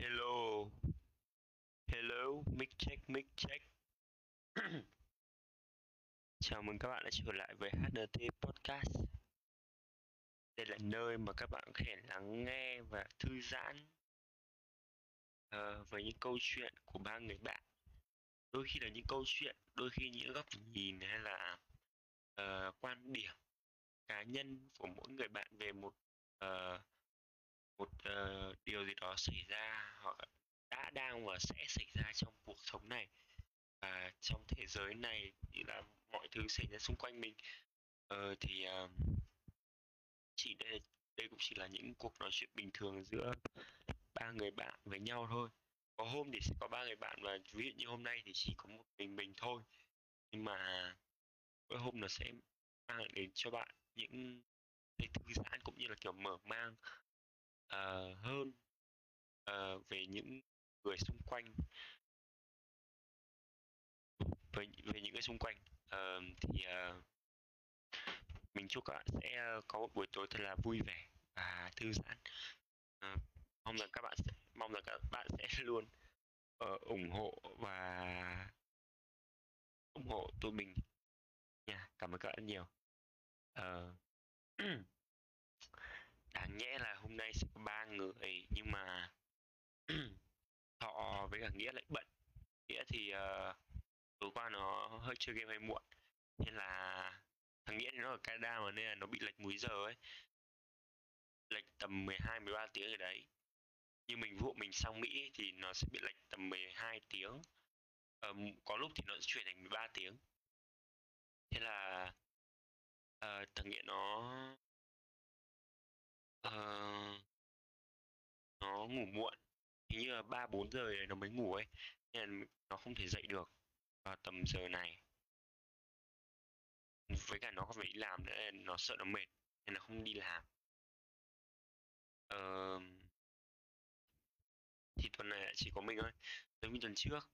Hello, hello, mic check mic check. Chào mừng các bạn đã trở lại với HNT Podcast. Đây là nơi mà các bạn có thể lắng nghe và thư giãn uh, với những câu chuyện của ba người bạn. Đôi khi là những câu chuyện đôi khi những góc nhìn hay là uh, quan điểm cá nhân của mỗi người bạn về một uh, một uh, điều gì đó xảy ra đang và sẽ xảy ra trong cuộc sống này. Và trong thế giới này như là mọi thứ xảy ra xung quanh mình. Ờ, thì uh, chỉ đây đây cũng chỉ là những cuộc nói chuyện bình thường giữa ba người bạn với nhau thôi. Có hôm thì sẽ có ba người bạn và ví dụ như hôm nay thì chỉ có một mình mình thôi. Nhưng mà mỗi hôm nó sẽ mang đến cho bạn những cái thư giãn cũng như là kiểu mở mang uh, hơn uh, về những người xung quanh. Về về những người xung quanh uh, thì uh, mình chúc các bạn sẽ có một buổi tối thật là vui vẻ và thư giãn. Uh, mong rằng các bạn sẽ mong rằng các bạn sẽ luôn uh, ủng hộ và ủng hộ tụi mình. Nha cảm ơn các bạn nhiều. Uh, đáng nhẽ là hôm nay sẽ có ba người nhưng mà thọ với cả nghĩa lại bận. Nghĩa thì uh, tối qua nó hơi chơi game hơi muộn nên là thằng nghĩa thì nó ở Canada mà nên là nó bị lệch múi giờ ấy. Lệch tầm 12 13 tiếng ở đấy. Như mình vụ mình sang Mỹ thì nó sẽ bị lệch tầm 12 tiếng. Um, có lúc thì nó sẽ chuyển thành 13 tiếng. Thế là uh, thằng nghĩa nó uh, nó ngủ muộn như là ba bốn giờ nó mới ngủ ấy nên là nó không thể dậy được vào tầm giờ này. Với cả nó còn phải đi làm nữa nó sợ nó mệt nên là không đi làm. Ờ... thì tuần này chỉ có mình thôi. Giống như tuần trước.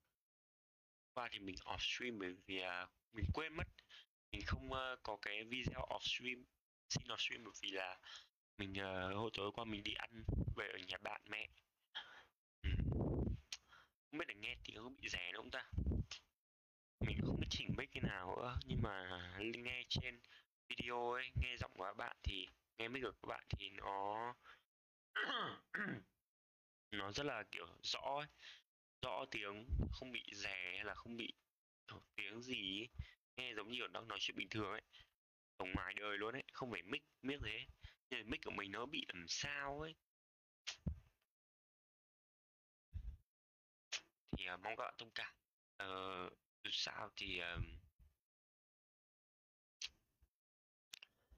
Qua thì mình off stream bởi vì à, mình quên mất. Mình không uh, có cái video off stream xin off stream bởi vì là mình uh, hồi tối qua mình đi ăn về ở nhà bạn mẹ không biết là nghe tiếng có bị rẻ nữa không ta mình không biết chỉnh mic cái nào nữa, nhưng mà nghe trên video ấy, nghe giọng của các bạn thì, nghe mic của các bạn thì nó nó rất là, kiểu, rõ ấy. rõ tiếng, không bị rè hay là không bị tiếng gì ấy. nghe giống như đang nói chuyện bình thường ấy tổng ngoài đời luôn ấy, không phải mic mic thế nhưng mic của mình nó bị làm sao ấy thì uh, mong các bạn thông cảm. Uh, dù sao thì uh,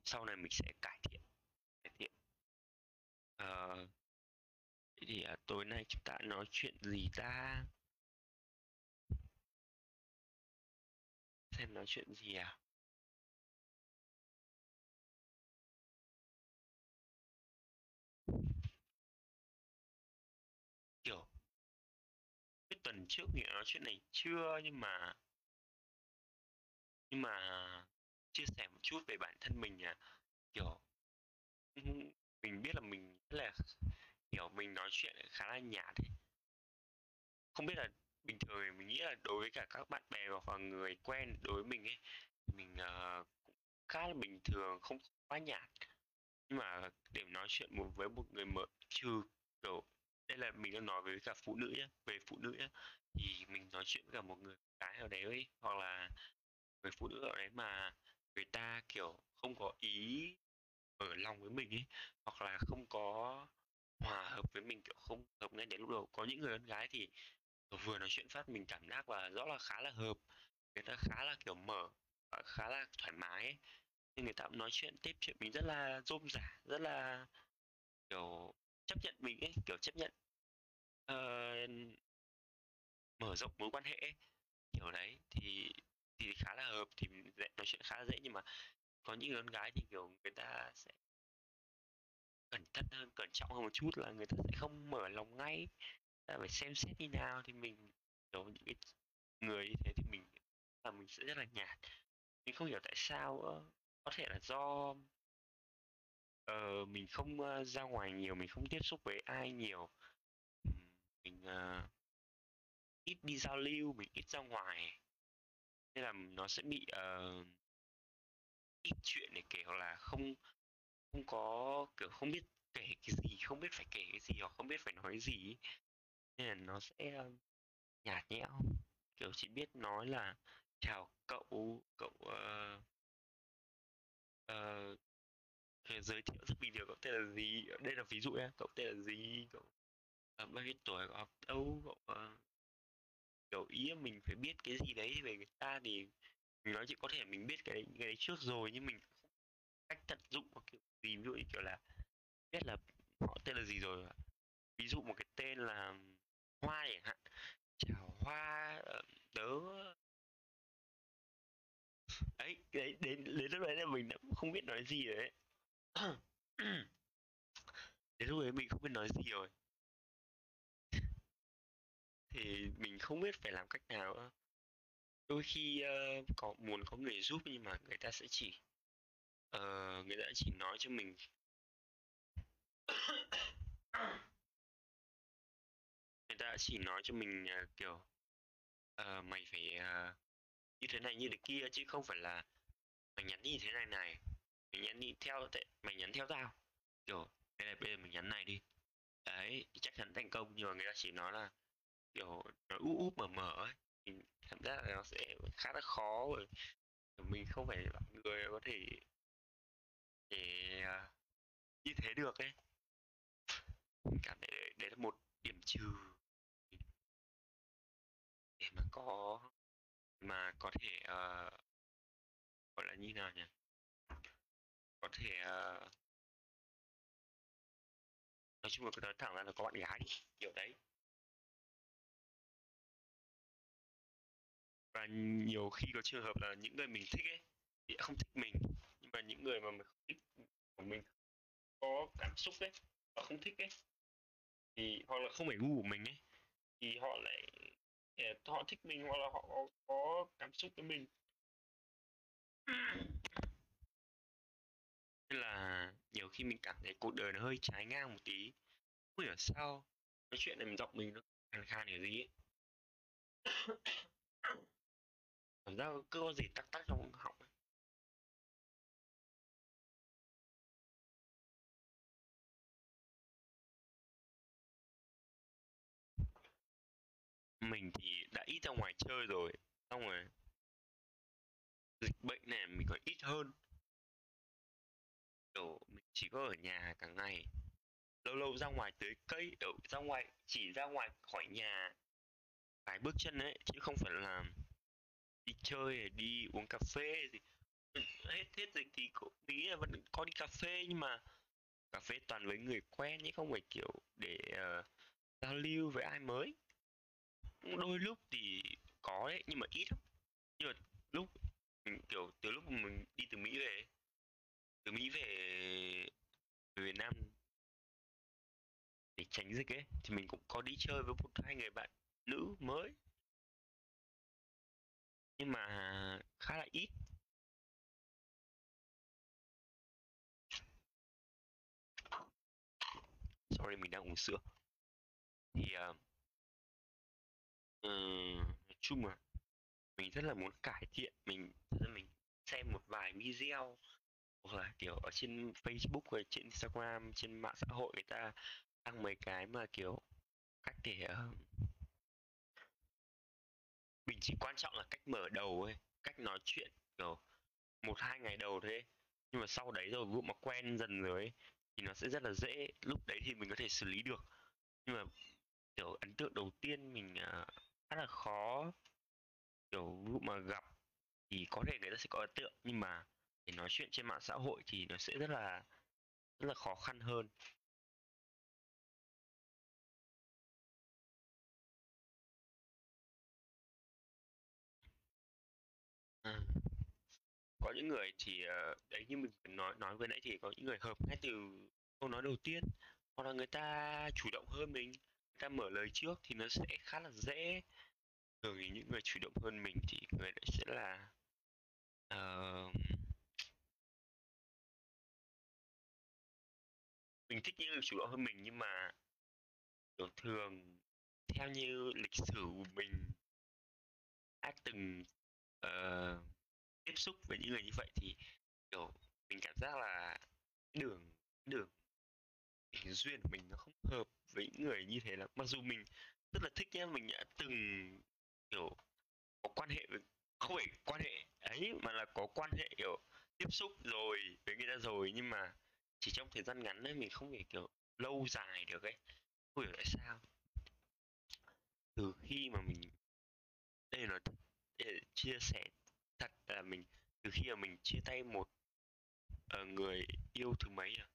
sau này mình sẽ cải thiện cải thiện. Uh, thì uh, tối nay chúng ta nói chuyện gì ta? Xem nói chuyện gì à? Trước nghĩa nói chuyện này chưa nhưng mà nhưng mà chia sẻ một chút về bản thân mình à kiểu mình biết là mình rất là kiểu mình nói chuyện khá là nhạt ấy. Không biết là bình thường mình nghĩ là đối với cả các bạn bè hoặc là người quen đối với mình ấy mình uh, khá là bình thường không quá nhạt. Nhưng mà để nói chuyện một với một người mới trừ kiểu đây là mình đang nói với cả phụ nữ nhé về phụ nữ nhé thì mình nói chuyện với cả một người cái ở đấy ấy, hoặc là người phụ nữ ở đấy mà người ta kiểu không có ý ở lòng với mình ấy hoặc là không có hòa hợp với mình kiểu không hợp ngay đến lúc đầu có những người con gái thì vừa nói chuyện phát mình cảm giác là rõ là khá là hợp người ta khá là kiểu mở và khá là thoải mái ấy. nhưng người ta cũng nói chuyện tiếp chuyện mình rất là rôm rả rất là kiểu chấp nhận mình ấy kiểu chấp nhận uh, mở rộng mối quan hệ ấy. kiểu đấy thì thì khá là hợp thì nói chuyện khá là dễ nhưng mà có những con gái thì kiểu người ta sẽ cẩn thận hơn cẩn trọng hơn một chút là người ta sẽ không mở lòng ngay ta phải xem xét như nào thì mình kiểu những cái người như thế thì mình là mình sẽ rất là nhạt mình không hiểu tại sao có thể là do uh, mình không uh, ra ngoài nhiều mình không tiếp xúc với ai nhiều mình uh, ít đi giao lưu mình ít ra ngoài. Nên là nó sẽ bị uh, ít chuyện để kể hoặc là không không có kiểu không biết kể cái gì không biết phải kể cái gì hoặc không biết phải nói gì nên là nó sẽ uh, nhạt nhẽo. Kiểu chỉ biết nói là chào cậu cậu uh, uh, giới thiệu rất bình thường cậu tên là gì? Đây là ví dụ nhé cậu tên là gì? Cậu mấy bao nhiêu tuổi học đâu cậu ờ, kiểu ý mình phải biết cái gì đấy về người ta thì mình nói chỉ có thể mình biết cái đấy, cái đấy trước rồi nhưng mình cách tận dụng một kiểu gì ví dụ như kiểu là biết là họ tên là gì rồi ví dụ một cái tên là hoa chẳng hạn. Chào hoa ờ, tớ ấy đấy đến đến lúc đấy là mình đã không biết nói gì rồi đấy đến lúc đấy mình không biết nói gì rồi thì mình không biết phải làm cách nào đôi khi uh, có muốn có người giúp nhưng mà người ta sẽ chỉ uh, người ta chỉ nói cho mình. Người ta chỉ nói cho mình uh, kiểu uh, mày phải uh, như thế này như thế kia chứ không phải là mày nhắn như thế này này mày nhắn đi theo mày nhắn theo tao. Kiểu đây là bây giờ mình nhắn này đi. Đấy chắc chắn thành công nhưng mà người ta chỉ nói là kiểu nó úp úp mở mở ấy mình cảm giác là nó sẽ khá là khó rồi. Mình không phải là người có thể để à, như thế được ấy. Mình cảm thấy đấy, đấy là một điểm trừ. Để mà có mà có thể uh, gọi là như nào nhỉ? Có thể uh, nói chung là cứ nói thẳng ra là có bạn gái đi kiểu đấy. Và nhiều khi có trường hợp là những người mình thích ấy, thì không thích mình. Nhưng mà những người mà mình không thích của mình có cảm xúc ấy và không thích ấy, thì hoặc là không phải gu của mình ấy, thì họ lại ờ, họ thích mình hoặc là họ có cảm xúc với mình. Nên là nhiều khi mình cảm thấy cuộc đời nó hơi trái ngang một tí. Không hiểu sao, nói chuyện này mình giọng mình nó khàn khan kiểu gì ấy cảm giác cứ có gì tắc tắc trong họng mình thì đã ít ra ngoài chơi rồi, xong rồi dịch bệnh này mình còn ít hơn. Kiểu, mình chỉ có ở nhà cả ngày. Lâu lâu ra ngoài tưới cây ở ra ngoài, chỉ ra ngoài khỏi nhà vài bước chân ấy, chứ không phải là đi chơi đi uống cà phê gì. Hết hết dịch thì cũng nghĩ là vẫn có đi cà phê nhưng mà cà phê toàn với người quen chứ không phải kiểu để uh, giao lưu với ai mới. Đôi lúc thì có đấy nhưng mà ít lắm. Nhưng mà lúc mình kiểu từ lúc mình đi từ mỹ về từ mỹ về về việt nam để tránh dịch ấy thì mình cũng có đi chơi với một hai người bạn nữ mới nhưng mà khá là ít. Sorry mình đang uống sữa. Thì uh, uh, nói chung là mình rất là muốn cải thiện mình mình xem một vài video hoặc là kiểu ở trên Facebook hay trên Instagram trên mạng xã hội người ta đăng mấy cái mà kiểu cách để uh, mình chỉ quan trọng là cách mở đầu ấy cách nói chuyện kiểu một hai ngày đầu thế nhưng mà sau đấy rồi vụ mà quen dần rồi ấy, thì nó sẽ rất là dễ. Lúc đấy thì mình có thể xử lý được. Nhưng mà kiểu ấn tượng đầu tiên mình uh, khá là khó. Kiểu vụ mà gặp thì có thể người ta sẽ có ấn tượng nhưng mà để nói chuyện trên mạng xã hội thì nó sẽ rất là rất là khó khăn hơn. Ừ. có những người thì ờ, đấy như mình nói nói vừa nãy thì có những người hợp ngay từ câu nói đầu tiên hoặc là người ta chủ động hơn mình người ta mở lời trước thì nó sẽ khá là dễ. Thường thì những người chủ động hơn mình thì người đấy sẽ là uh, mình thích những người chủ động hơn mình nhưng mà thường theo như lịch sử của mình đã từng uh, tiếp xúc với những người như vậy thì kiểu mình cảm giác là đường đường tình duyên của mình nó không hợp với những người như thế lắm. Mặc dù mình rất là thích nhá mình đã từng kiểu có quan hệ với không phải quan hệ ấy mà là có quan hệ kiểu tiếp xúc rồi với người ta rồi nhưng mà chỉ trong thời gian ngắn ấy mình không thể kiểu lâu dài được ấy. Không hiểu tại sao. Từ khi mà mình đây là để chia sẻ thật là mình từ khi mà mình chia tay một uh, người yêu thứ mấy à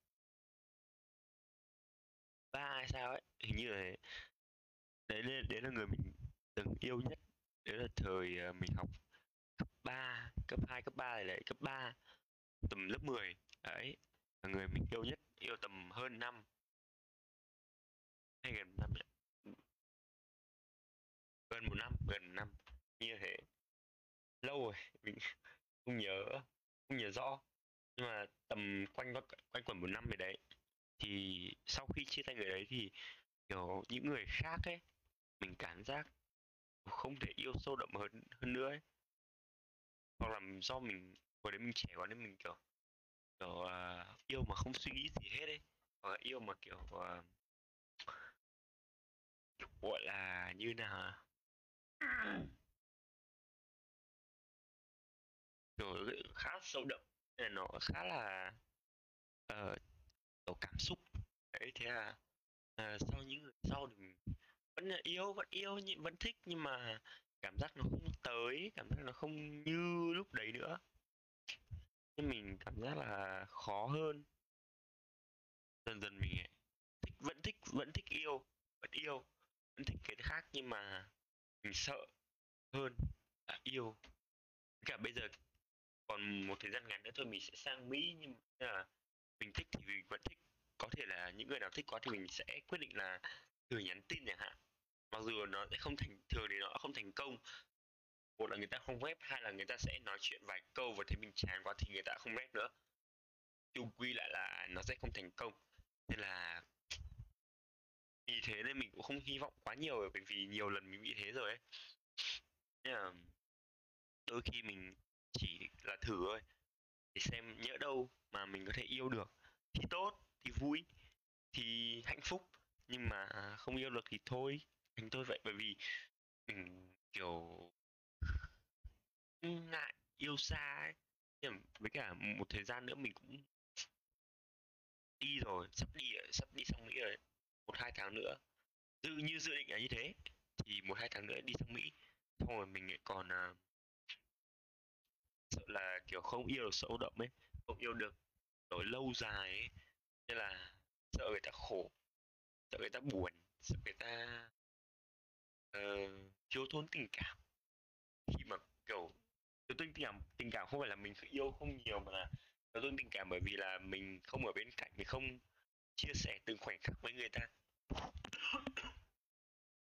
ba hay sao ấy hình như là đấy là, đấy là người mình từng yêu nhất. Đấy là thời uh, mình học cấp 3, cấp 2, cấp 3 lại cấp 3 tầm lớp 10 đấy là người mình yêu nhất yêu tầm hơn năm. Hay gần năm gần một năm gần một năm như thế mình không nhớ không nhớ rõ. Nhưng mà tầm quanh quanh quẩn một năm về đấy thì sau khi chia tay người đấy thì kiểu những người khác ấy mình cảm giác không thể yêu sâu đậm hơn hơn nữa ấy. Hoặc là do mình hồi đấy mình trẻ quá nên mình kiểu kiểu uh, yêu mà không suy nghĩ gì hết ấy. Hoặc là yêu mà kiểu uh, gọi là như nào nó khá sâu đậm nên nó khá là ờ, uh, kiểu cảm xúc. Đấy thế là uh, sau những người sau thì mình vẫn là yêu vẫn yêu nhưng vẫn thích nhưng mà cảm giác nó không tới cảm giác nó không như lúc đấy nữa. Nên mình cảm giác là khó hơn. Dần dần mình thích vẫn thích vẫn thích yêu vẫn yêu vẫn thích cái khác nhưng mà mình sợ hơn là yêu. Cả bây giờ còn một thời gian ngắn nữa thôi mình sẽ sang mỹ, nhưng mà mình thích thì mình vẫn thích. Có thể là những người nào thích quá thì mình sẽ quyết định là thử nhắn tin chẳng hạn. Mặc dù nó sẽ không thành, thường thì nó không thành công. Một là người ta không web, hai là người ta sẽ nói chuyện vài câu và thấy mình chán quá thì người ta không web nữa. Chung quy lại là nó sẽ không thành công. Nên là vì thế nên mình cũng không hy vọng quá nhiều, bởi vì nhiều lần mình bị thế rồi ấy. Nên là đôi khi mình chỉ là thử thôi. Để xem nhỡ đâu mà mình có thể yêu được. Thì tốt thì vui thì hạnh phúc. Nhưng mà không yêu được thì thôi mình tôi vậy. Bởi vì mình kiểu ngại yêu xa ấy. Với cả một thời gian nữa mình cũng đi rồi sắp đi sắp đi sang mỹ rồi. Một hai tháng nữa. Dự như dự định là như thế. Thì một hai tháng nữa đi sang mỹ. Xong rồi mình lại còn uh, sợ là kiểu không yêu được sâu đậm ấy không yêu được kiểu lâu dài ấy nên là sợ người ta khổ sợ người ta buồn sợ người ta uh, thiếu thốn tình cảm. Khi mà kiểu thiếu thốn tình cảm tình cảm không phải là mình yêu không nhiều mà là thiếu thốn tình cảm bởi vì là mình không ở bên cạnh mình không chia sẻ từng khoảnh khắc với người ta.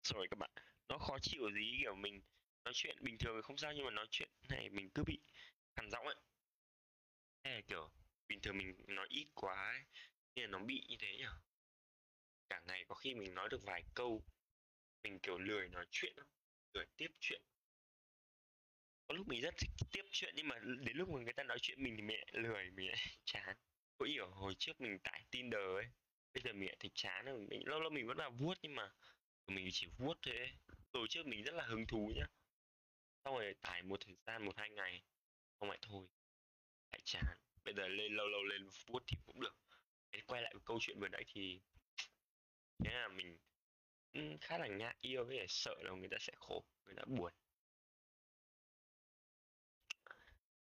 Rồi các bạn nó khó chịu gì kiểu mình nói chuyện bình thường không sao nhưng mà nói chuyện này mình cứ bị khàn giọng ấy. Hay là, kiểu, bình thường mình nói ít quá ấy nên là nó bị như thế nhở. cả ngày có khi mình nói được vài câu, mình, kiểu, lười nói chuyện lười tiếp chuyện. Có lúc mình rất thích tiếp chuyện, nhưng mà đến lúc mà người ta nói chuyện mình thì mình lại lười mình lại chán. Có hiểu hồi trước mình tải Tinder ấy, bây giờ mình lại thấy chán rồi, mình, lâu lâu mình vẫn là vuốt nhưng mà mình chỉ vuốt thế. Hồi trước mình rất là hứng thú nhá. Xong rồi tải một thời gian, một hai ngày không lại thôi lại chán. Bây giờ lên lâu lâu lên vuốt thì cũng được. Để quay lại câu chuyện vừa nãy thì thế là mình ừ, khá là ngại yêu với lại sợ là người ta sẽ khổ người ta buồn.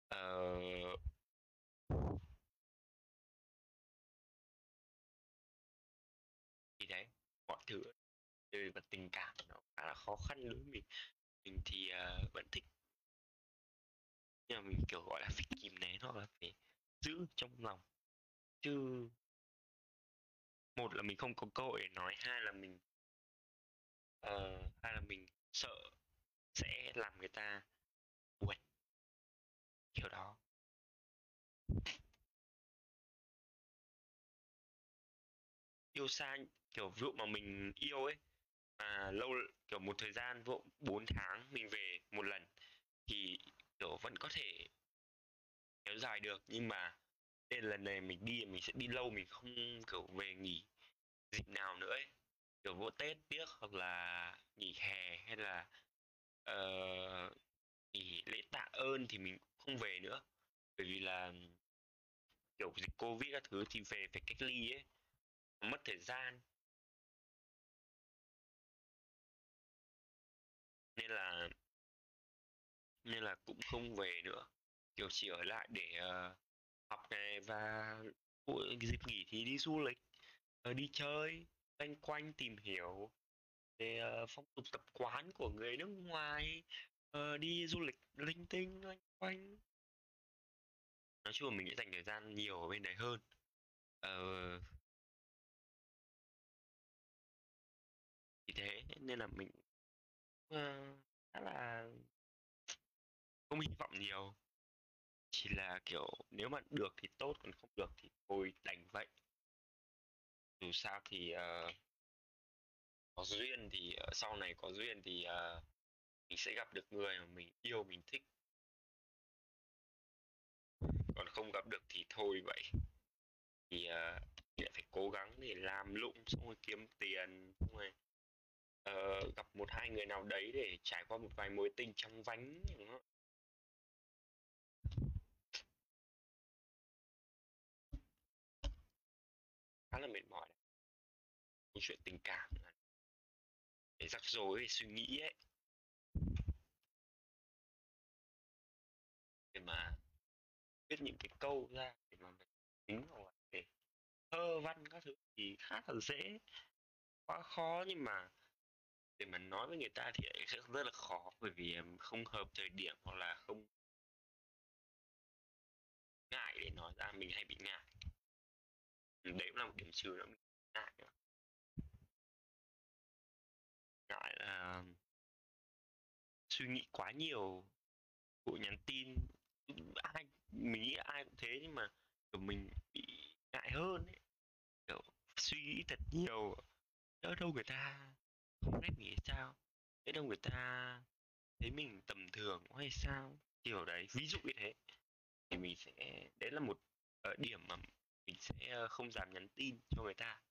Ờ... thì đấy mọi thứ về mặt tình cảm nó khá là khó khăn đối với mình. Mình thì uh, vẫn thích nhưng mà mình kiểu gọi là phải kìm nén hoặc là phải giữ trong lòng. Chứ một là mình không có cơ hội để nói hai là mình uh, hai là mình sợ sẽ làm người ta buồn. Kiểu đó. Yêu xa kiểu ví dụ mà mình yêu ấy mà lâu kiểu một thời gian vụ 4 tháng mình về một lần thì kiểu vẫn có thể kéo dài được nhưng mà nên lần này mình đi mình sẽ đi lâu mình không kiểu về nghỉ dịp nào nữa ấy. Kiểu vô tết tiếc hoặc là nghỉ hè hay là uh, nghỉ lễ tạ ơn thì mình không về nữa. Bởi vì là kiểu dịch covid các thứ thì về phải cách ly ấy mất thời gian. Nên là nên là cũng không về nữa. Kiểu chỉ ở lại để uh, học này và dịp nghỉ thì đi du lịch uh, đi chơi quanh quanh tìm hiểu về uh, phong tục tập quán của người nước ngoài uh, đi du lịch linh tinh quanh quanh. Nói chung là mình sẽ dành thời gian nhiều ở bên đấy hơn. Uh, vì thế nên là mình uh, khá là không hy vọng nhiều. Chỉ là kiểu nếu mà được thì tốt còn không được thì thôi đành vậy. Dù sao thì uh, có duyên thì uh, sau này có duyên thì uh, mình sẽ gặp được người mà mình yêu mình thích. Còn không gặp được thì thôi vậy. Thì uh, lại phải cố gắng để làm lụng xong rồi kiếm tiền xong rồi uh, gặp một hai người nào đấy để trải qua một vài mối tình trong vánh khá là mệt mỏi câu chuyện tình cảm để rắc rối về suy nghĩ ấy. Để mà viết những cái câu ra để mà mình tính rồi, để thơ văn các thứ thì khá là dễ. Quá khó nhưng mà để mà nói với người ta thì sẽ rất là khó bởi vì không hợp thời điểm hoặc là không ngại để nói ra mình hay bị ngại đấy cũng là một điểm trừ nữa mình ngại nữa ngại là suy nghĩ quá nhiều của nhắn tin. Ai mình nghĩ ai cũng thế nhưng mà kiểu mình bị ngại hơn ấy. Kiểu suy nghĩ thật nhiều đỡ đâu người ta không ghét nghĩ sao? Đỡ đâu người ta thấy mình tầm thường hay sao? Kiểu đấy ví dụ như thế. Thì mình sẽ đấy là một uh, điểm mà mình sẽ ờ, không dám nhắn tin cho người ta.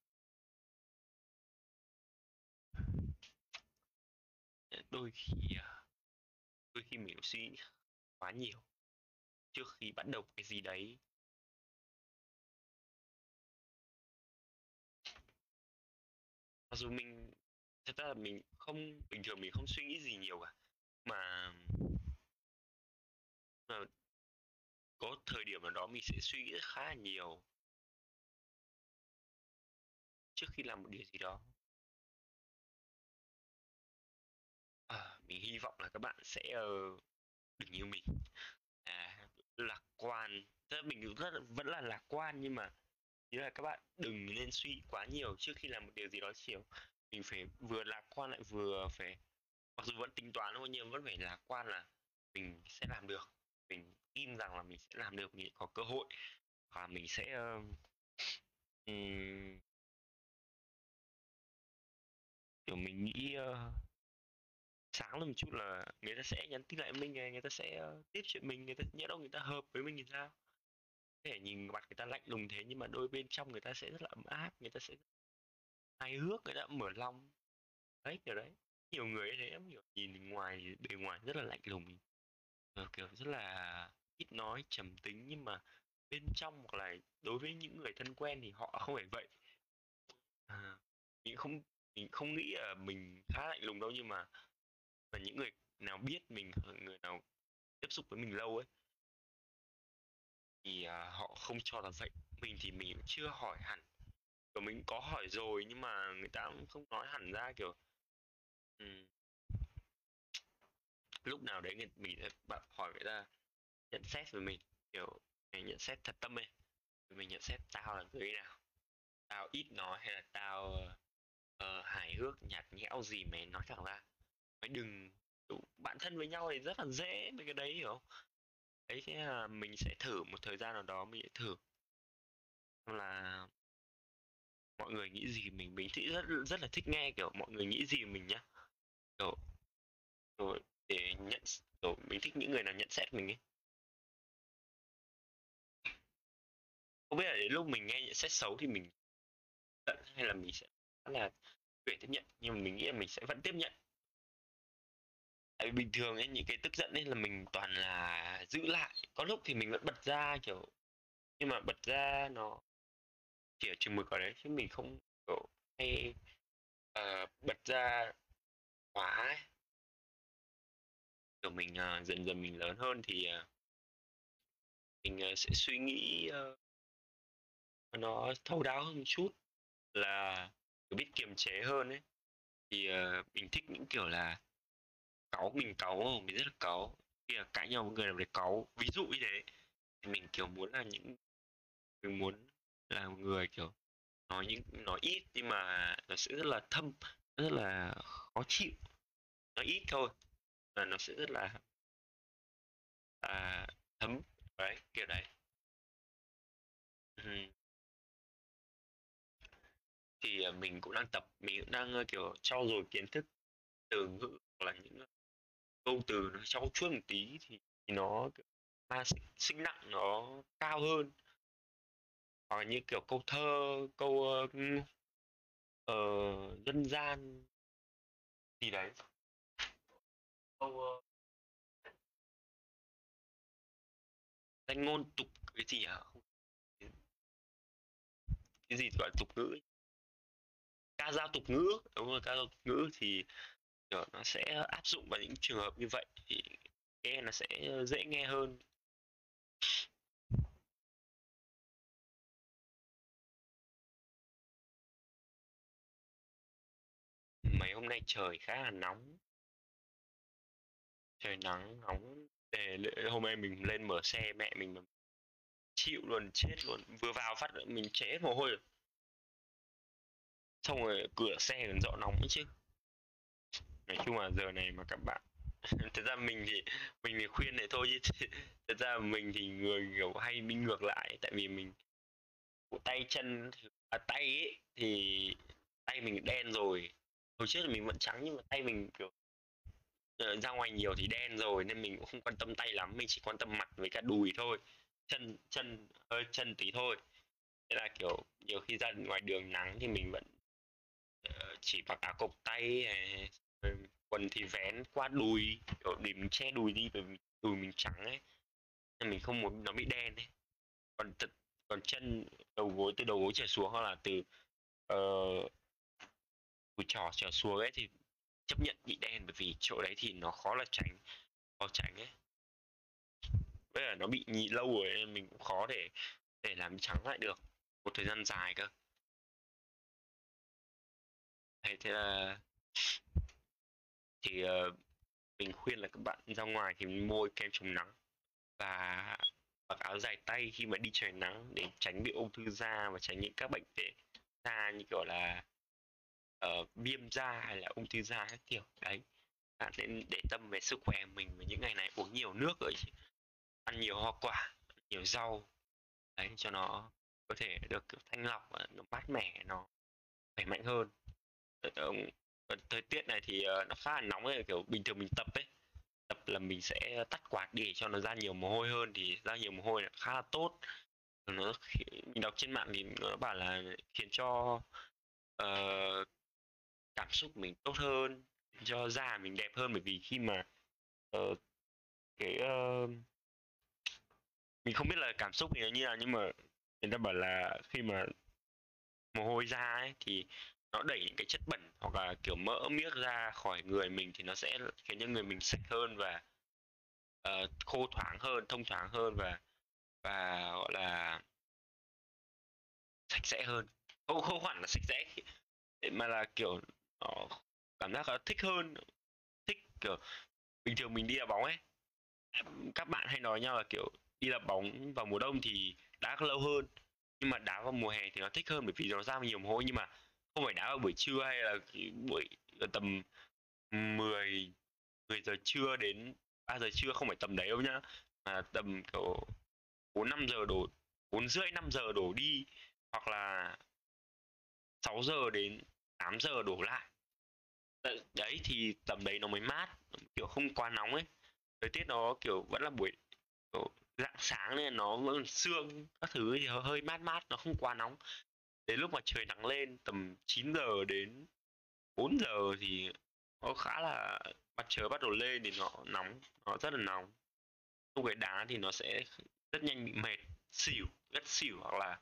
Ờ, đôi khi ờ, đôi khi mình suy nghĩ quá nhiều trước khi bắt đầu cái gì đấy. Mặc dù mình, thật ra là mình không, bình thường mình không suy nghĩ gì nhiều cả, mà mà có thời điểm nào đó mình sẽ suy nghĩ khá là nhiều trước khi làm một điều gì đó. À, mình hy vọng là các bạn sẽ uh, đừng như mình. À, lạc quan. Tức là mình rất vẫn là lạc quan nhưng mà ý là các bạn đừng nên suy quá nhiều trước khi làm một điều gì đó chiều mình phải vừa lạc quan lại vừa phải mặc dù vẫn tính toán thôi nhưng vẫn phải lạc quan là mình sẽ làm được. Mình tin rằng là mình sẽ làm được mình có cơ hội. Và mình sẽ uh, um, kiểu mình nghĩ uh, sáng lên một chút là người ta sẽ nhắn tin lại mình này người ta sẽ uh, tiếp chuyện mình người ta nhớ đâu người ta hợp với mình thì sao? Có thể nhìn mặt người ta lạnh lùng thế nhưng mà đôi bên trong người ta sẽ rất là ấm áp người ta sẽ hài hước người ta mở lòng. Đấy kiểu đấy. Nhiều người thế em hiểu nhìn ngoài bề ngoài rất là lạnh lùng. Ờ, kiểu rất là ít nói trầm tính nhưng mà bên trong hoặc là đối với những người thân quen thì họ không phải vậy. À, mình không mình không nghĩ là mình khá lạnh lùng đâu nhưng mà và những người nào biết mình người nào tiếp xúc với mình lâu ấy thì à, họ không cho là vậy. Mình thì mình chưa hỏi hẳn. Kiểu mình có hỏi rồi nhưng mà người ta cũng không nói hẳn ra kiểu um, lúc nào đấy người, mình sẽ hỏi người ta nhận xét về mình kiểu mình nhận xét thật tâm ấy mình nhận xét tao là người nào? Tao ít nói hay là tao hài hước nhạt nhẽo gì mày nói thẳng ra. Mày đừng bạn thân với nhau thì rất là dễ mấy cái đấy hiểu không? Đấy thế là mình sẽ thử một thời gian nào đó mình sẽ thử. Là mọi người nghĩ gì mình mình thích rất rất là thích nghe kiểu mọi người nghĩ gì mình nhá. Kiểu, kiểu để nhận kiểu mình thích những người nào nhận xét mình ấy. Không biết là đến lúc mình nghe nhận xét xấu thì mình giận hay là mình sẽ là để tiếp nhận nhưng mà mình nghĩ là mình sẽ vẫn tiếp nhận tại vì bình thường ấy những cái tức giận ấy là mình toàn là giữ lại có lúc thì mình vẫn bật ra kiểu nhưng mà bật ra nó chỉ ở chừng mực ở đấy chứ mình không kiểu hay uh, bật ra quá ấy. kiểu mình uh, dần dần mình lớn hơn thì uh, mình uh, sẽ suy nghĩ uh, nó thấu đáo hơn một chút là biết kiềm chế hơn ấy. Thì uh, mình thích những kiểu là cáu mình cáu không mình rất là cáu. Khi là cãi nhau với người nào đấy cáu ví dụ như thế thì mình kiểu muốn là những mình muốn là một người kiểu nói những nói ít nhưng mà nó sẽ rất là thâm rất là khó chịu. Nói ít thôi là nó sẽ rất là à, thấm đấy kiểu đấy thì à, mình cũng đang tập mình cũng đang kiểu trau dồi kiến thức từ ngữ hoặc là những câu từ nó trau chuốt một tí thì, nó ma sinh, sinh nặng nó cao hơn. Hoặc là như kiểu câu thơ câu uh, uh, dân gian gì đấy. Câu uh, danh ngôn tục cái gì hả? Cái gì gọi là tục ngữ ca dao tục ngữ, đúng rồi, ca dao tục ngữ thì nó sẽ áp dụng vào những trường hợp như vậy thì nghe nó sẽ dễ nghe hơn. Mấy hôm nay trời khá là nóng. Trời nắng, nóng. Để hôm nay mình lên mở xe, mẹ mình chịu luôn, chết luôn. Vừa vào phát, mình chế mồ hôi xong rồi cửa xe còn dọn nóng chứ. Nói chung là giờ này mà các bạn thật ra mình thì mình thì khuyên này thôi chứ. Thật ra mình thì người kiểu hay đi ngược lại tại vì mình tay chân à, tay ấy thì tay mình đen rồi. Hồi trước là mình vẫn trắng nhưng mà tay mình kiểu uh, ra ngoài nhiều thì đen rồi nên mình cũng không quan tâm tay lắm mình chỉ quan tâm mặt với cả đùi thôi. Chân chân hơi chân tí thôi. Thế là kiểu nhiều khi ra ngoài đường nắng thì mình vẫn chỉ mặc áo cộc tay này, quần thì vén qua đùi để mình che đùi đi bởi vì đùi mình trắng ấy nên mình không muốn nó bị đen ấy. Còn thật còn chân đầu gối từ đầu gối trở xuống hoặc là từ ờ, uh, cùi trỏ trở xuống ấy thì chấp nhận bị đen bởi vì chỗ đấy thì nó khó là tránh khó tránh ấy. Với là nó bị nhị lâu rồi nên mình cũng khó để để làm trắng lại được một thời gian dài cơ thế thế là thì uh, mình khuyên là các bạn ra ngoài thì mua kem chống nắng và mặc áo dài tay khi mà đi trời nắng để tránh bị ung thư da và tránh những các bệnh về da như kiểu là uh, viêm da hay là ung thư da các kiểu. Đấy bạn nên để tâm về sức khỏe mình và những ngày này uống nhiều nước rồi ăn nhiều hoa quả nhiều rau đấy cho nó có thể được thanh lọc và nó mát mẻ nó khỏe mạnh hơn. Ờ, ờ, thời tiết này thì ờ, nó khá là nóng ấy kiểu bình thường mình tập ấy tập là mình sẽ tắt quạt để cho nó ra nhiều mồ hôi hơn thì ra nhiều mồ hôi là khá là tốt. Nó mình đọc trên mạng thì nó bảo là khiến cho uh, cảm xúc mình tốt hơn cho da mình đẹp hơn bởi vì khi mà uh, cái uh, mình không biết là cảm xúc thì nó như nào nhưng mà người ta bảo là khi mà mồ hôi ra ấy thì nó đẩy những cái chất bẩn hoặc là kiểu mỡ miếc ra khỏi người mình thì nó sẽ khiến cho người mình sạch hơn và uh, khô thoáng hơn thông thoáng hơn và và gọi là sạch sẽ hơn. Không không hẳn là sạch sẽ mà là kiểu nó cảm giác là thích hơn thích kiểu bình thường mình đi đá bóng ấy. Các bạn hay nói nhau là kiểu đi đá bóng vào mùa đông thì đá lâu hơn nhưng mà đá vào mùa hè thì nó thích hơn bởi vì nó ra nhiều mồ hôi nhưng mà không phải đá vào buổi trưa hay là buổi ờ, tầm 10 10 giờ trưa đến 3 giờ trưa không phải tầm đấy đâu nhá, mà tầm kiểu 4 5 giờ đổ 4 rưỡi 5 giờ đổ đi hoặc là 6 giờ đến 8 giờ đổ lại. Đấy thì tầm đấy nó mới mát, kiểu không quá nóng ấy. Thời tiết nó kiểu vẫn là buổi, kiểu, rạng sáng nên nó vẫn sương các thứ thì hơi mát mát, nó không quá nóng đến lúc mà trời nắng lên tầm 9 giờ đến 4 giờ thì nó khá là mặt trời bắt đầu lên thì nó nóng nó rất là nóng. Lúc cái đá thì nó sẽ rất nhanh bị mệt xỉu rất xỉu hoặc là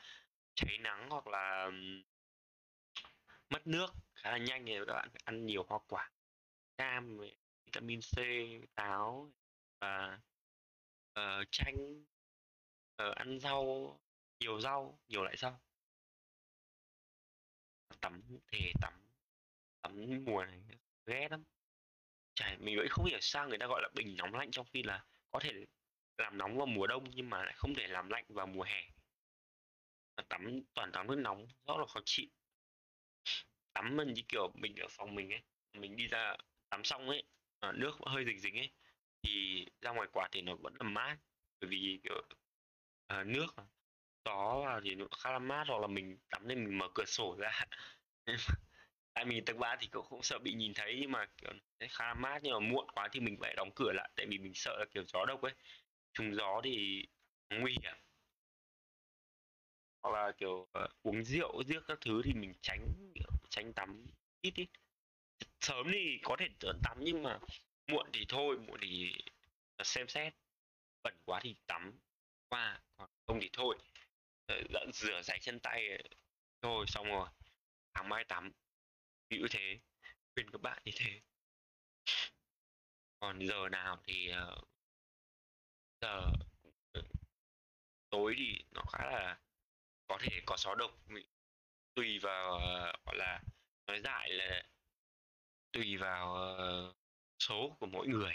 cháy nắng hoặc là mất nước khá là nhanh thì các bạn phải ăn nhiều hoa quả cam vitamin C táo và uh, chanh. Uh, ăn rau nhiều rau nhiều loại rau tắm thể tắm tắm mùa này ghét lắm. Chả mình vẫn không hiểu sao người ta gọi là bình nóng lạnh trong khi là có thể làm nóng vào mùa đông nhưng mà lại không thể làm lạnh vào mùa hè. Tắm toàn tắm nước nóng rất là khó chịu. Tắm mình như kiểu mình ở phòng mình ấy mình đi ra tắm xong ấy nước hơi dính dính ấy thì ra ngoài quạt thì nó vẫn là mát. Bởi vì kiểu uh, nước gió vào thì nó khá là mát hoặc là mình tắm nên mình mở cửa sổ ra. Tại mình tầng ba thì cũng không sợ bị nhìn thấy nhưng mà kiểu khá là mát nhưng mà muộn quá thì mình phải đóng cửa lại tại vì mình sợ là kiểu gió độc ấy. Trùng gió thì nguy hiểm. Hoặc là kiểu uh, uống rượu giết các thứ thì mình tránh tránh tắm ít ít sớm thì có thể tắm nhưng mà muộn thì thôi muộn thì xem xét. Bẩn quá thì tắm qua còn không thì thôi. Ờ, rửa sạch chân tay. Thôi xong rồi. Sáng mai tắm. Như thế. Khuyên các bạn như thế. Còn giờ nào thì uh, giờ ờ, tối thì nó khá là có thể có gió độc. Tùy vào uh, gọi là nói dại là tùy vào uh, số của mỗi người.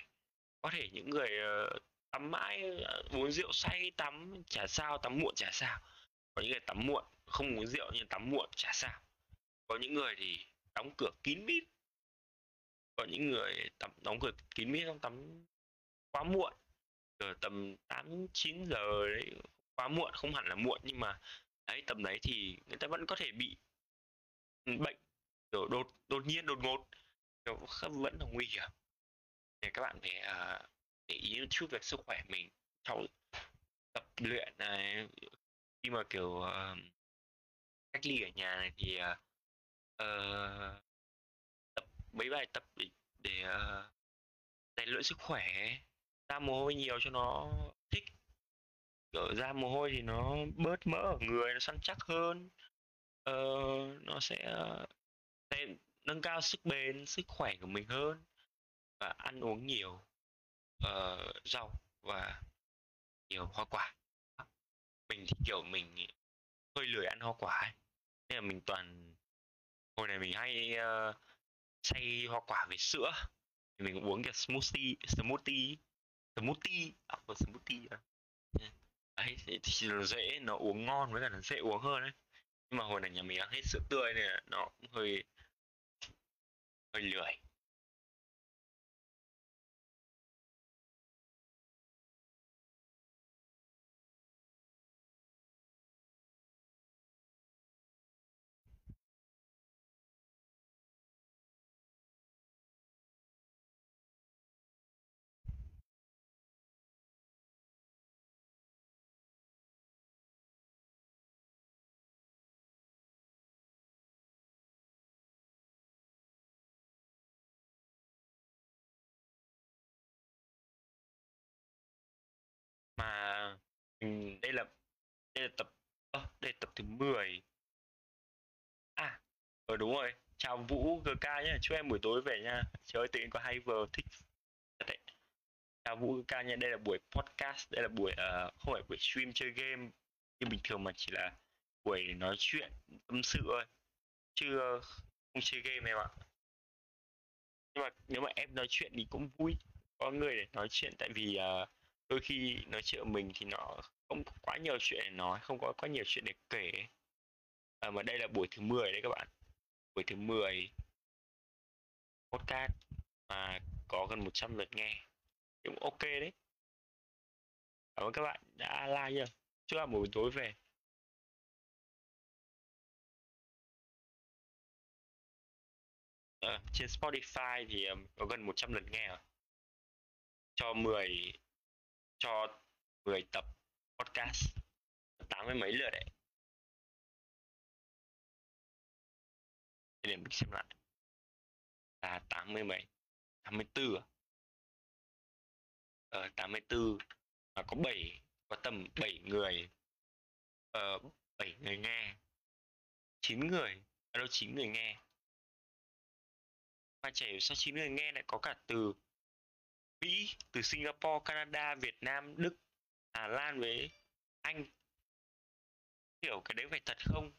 Có thể những người uh, tắm mãi uh, uống rượu say tắm chả sao tắm muộn chả sao có những người tắm muộn không uống rượu nhưng tắm muộn chả sao. Có những người thì đóng cửa kín mít. Có những người tắm đóng cửa kín mít không tắm quá muộn. Ở tầm 8 9 giờ đấy quá muộn không hẳn là muộn nhưng mà đấy tầm đấy thì người ta vẫn có thể bị bệnh kiểu đột đột nhiên đột ngột. Kiểu vẫn là nguy hiểm. Thì các bạn phải uh, để ý một chút về sức khỏe mình cháu tập luyện này khi mà kiểu uh, cách ly ở nhà này thì uh, uh, tập mấy bài tập để, để uh, rèn luyện sức khỏe ra mồ hôi nhiều cho nó thích. Kiểu ra mồ hôi thì nó bớt mỡ ở người nó săn chắc hơn. Uh, nó sẽ, sẽ nâng cao sức bền sức khỏe của mình hơn và ăn uống nhiều uh, rau và nhiều hoa quả mình thì kiểu mình hơi lười ăn hoa quả ấy. nên là mình toàn hồi này mình hay uh, xay hoa quả với sữa thì mình uống kiểu smoothie smoothie smoothie à, smoothie à. thì, thì nó dễ nó uống ngon với cả nó dễ uống hơn đấy nhưng mà hồi này nhà mình ăn hết sữa tươi này nó cũng hơi hơi lười đây là đây là tập à, đây là tập thứ 10 à ờ đúng rồi. Chào Vũ GK nhé chúc em buổi tối về nha. Trời ơi tự nhiên có hay vừa thích. Đấy. chào Vũ GK nha đây là buổi podcast đây là buổi uh, không phải buổi stream chơi game. Như bình thường mà chỉ là buổi nói chuyện tâm sự thôi chứ uh, không chơi game em ạ. Nhưng mà nếu mà em nói chuyện thì cũng vui. Có người để nói chuyện tại vì uh, đôi khi nói chuyện mình thì nó không có quá nhiều chuyện để nói không có quá nhiều chuyện để kể. À, mà đây là buổi thứ 10 đấy các bạn. Buổi thứ 10 podcast mà có gần 100 lượt nghe. Cũng ok đấy. Cảm ơn các bạn đã like chưa? Chúc bạn buổi tối về. À, trên Spotify thì ờ, có gần 100 lượt nghe rồi. Cho 10 cho 10 tập podcast. tám mươi mấy lượt đấy. Để mình xem lại. Là tám mươi mấy. tám mươi bốn à? ờ, tám mươi bốn mà có bảy có tầm bảy người. Ờ bảy người nghe. chín người. À đâu chín người nghe. Mà trẻ sao chín người nghe lại có cả từ Mỹ, từ Singapore, Canada, Việt Nam, Đức, Hà Lan với Anh. Hiểu cái đấy phải thật không?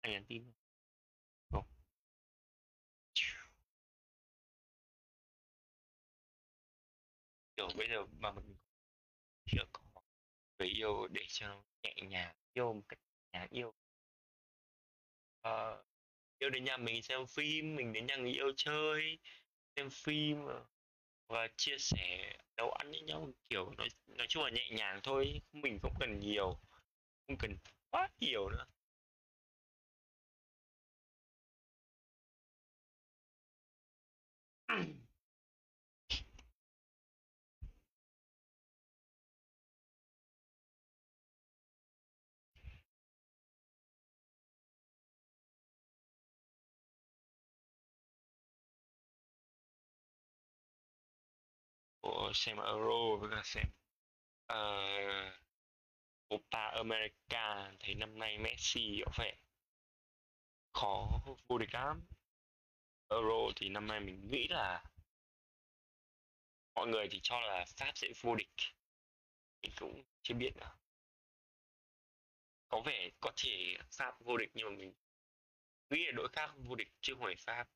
Anh nhắn tin không? Kiểu bây giờ mà mình chưa có người yêu để cho nó nhẹ nhàng yêu một cách nhà yêu uh, yêu đến nhà mình xem phim, mình đến nhà người yêu chơi, xem phim ờ và chia sẻ nấu ăn với nhau kiểu nói nói chung là nhẹ nhàng thôi, mình không cần nhiều, không cần quá nhiều nữa. xem Euro với cả xem uh, Copa America thấy năm nay Messi có vẻ khó vô địch lắm. Euro thì năm nay mình nghĩ là mọi người thì cho là Pháp sẽ vô địch. Mình cũng chưa biết nữa. Có vẻ có thể Pháp vô địch nhưng mà mình nghĩ là đội khác vô địch chứ không phải Pháp.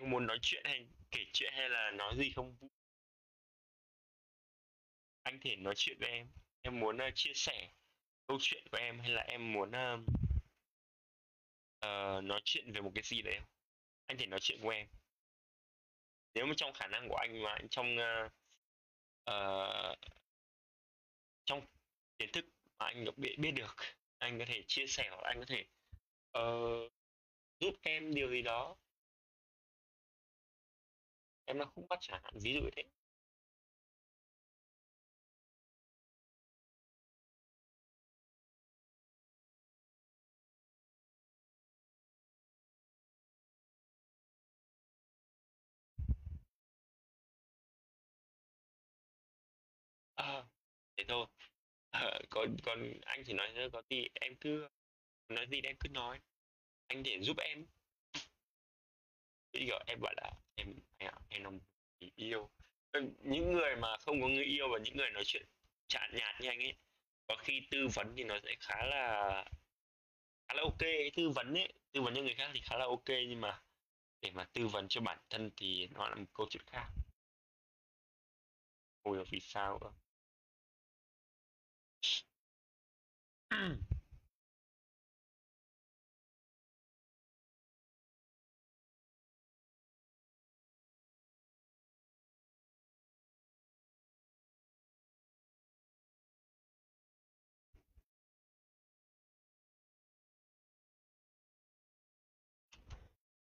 Anh muốn nói chuyện hay kể chuyện hay là nói gì không? Anh thể nói chuyện với em. Em muốn uh, chia sẻ câu chuyện của em hay là em muốn uh, uh, nói chuyện về một cái gì đấy không? Anh thể nói chuyện với em. Nếu mà trong khả năng của anh mà trong uh, uh, trong kiến thức mà anh được biết, biết được anh có thể chia sẻ hoặc anh có thể uh, giúp em điều gì đó em đang không bắt chẳng hạn ví dụ thế. À, thế thôi. À, còn còn anh chỉ nói có gì em cứ nói gì em cứ nói. Anh để giúp em. Bây giờ em bảo là em em, em là người yêu. Những người mà không có người yêu và những người nói chuyện chạn nhạt như anh ấy có khi tư vấn thì nó sẽ khá là khá là ok. Tư vấn ấy tư vấn cho người khác thì khá là ok nhưng mà để mà tư vấn cho bản thân thì nó là một câu chuyện khác. Không hiểu vì sao nữa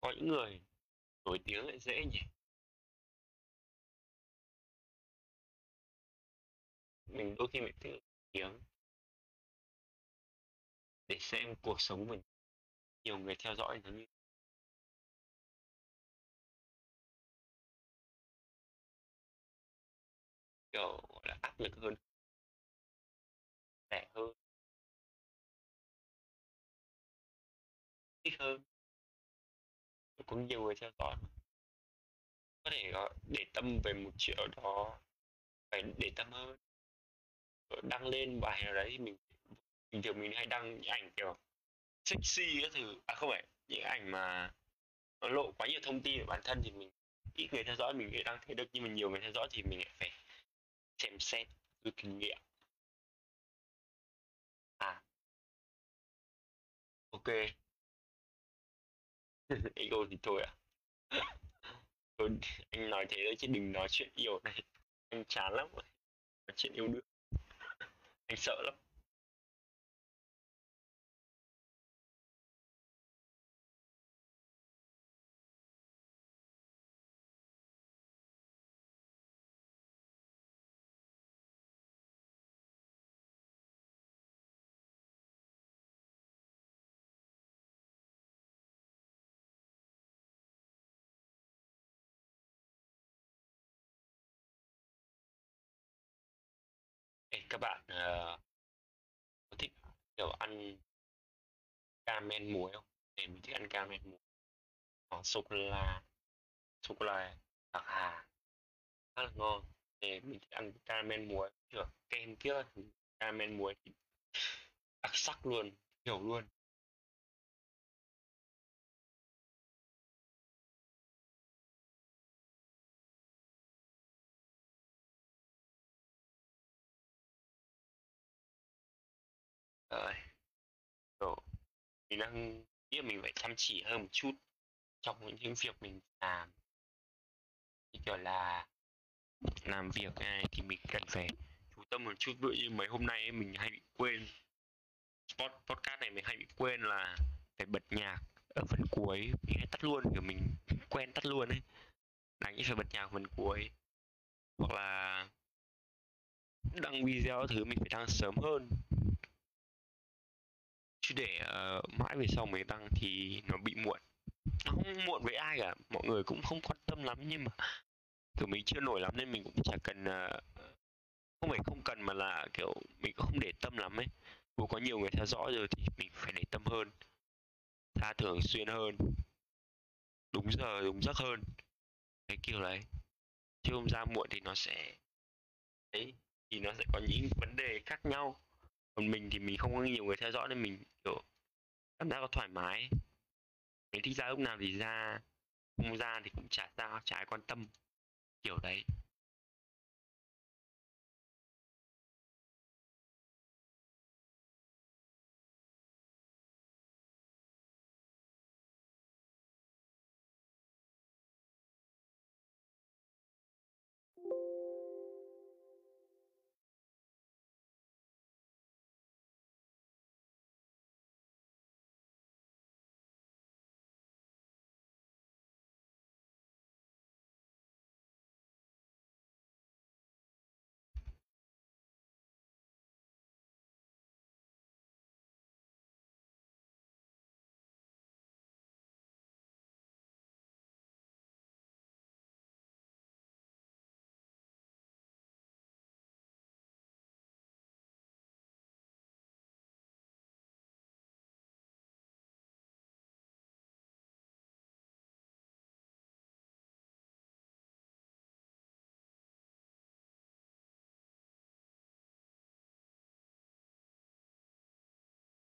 có những người nổi tiếng lại dễ nhỉ? Mình đôi khi mình thích tiếng để xem cuộc sống mình. Nhiều người theo dõi nó như kiểu, gọi là, áp lực hơn. Rẻ hơn. Thích hơn có nhiều người theo dõi mà. Có thể ờ, để tâm về một triệu đó, phải để tâm hơn. Ờ, đăng lên bài nào đấy thì mình, bình thường mình hay đăng những ảnh kiểu sexy các thứ. À không phải, những ảnh mà nó lộ quá nhiều thông tin về bản thân thì mình ít người theo dõi, mình sẽ đăng thế được nhưng mà nhiều người theo dõi thì mình lại phải xem xét, rút kinh nghiệm. À. Ok. ego thì thôi à? Thôi, anh nói thế thôi chứ đừng nói chuyện yêu. Này anh chán lắm. Nói chuyện yêu đương. Anh sợ lắm Ê, các bạn uh, có thích kiểu ăn camen muối không? để mình thích ăn camen muối. Hoặc sô cô la sô cô la bạc hà. Khá là ngon. Để mình thích ăn caramel muối kiểu kem kia caramel muối thì đặc sắc luôn hiểu luôn. Rồi, mình đang nghĩ mình phải chăm chỉ hơn một chút trong những việc mình làm. Như kiểu là làm việc này thì mình cần phải chú tâm một chút. Ví dụ như mấy hôm nay ấy, mình hay bị quên spot podcast này mình hay bị quên là phải bật nhạc ở phần cuối. Mình hay tắt luôn kiểu mình quen tắt luôn ấy. Đánh phải bật nhạc phần cuối. Hoặc là đăng video thứ mình phải đăng sớm hơn chứ để uh, mãi về sau mới tăng thì nó bị muộn. Nó không muộn với ai cả mọi người cũng không quan tâm lắm nhưng mà kiểu mình chưa nổi lắm nên mình cũng chả cần uh, không phải không cần mà là kiểu mình cũng không để tâm lắm ấy. Dù có nhiều người theo dõi rồi thì mình phải để tâm hơn tha thường xuyên hơn đúng giờ đúng giấc hơn. Cái kiểu đấy. Chứ không ra muộn thì nó sẽ đấy thì nó sẽ có những vấn đề khác nhau còn mình thì mình không có nhiều người theo dõi nên mình, kiểu, cảm giác có thoải mái. Mình thích ra lúc nào thì ra, không ra thì cũng chả sao chả ai quan tâm. Kiểu đấy.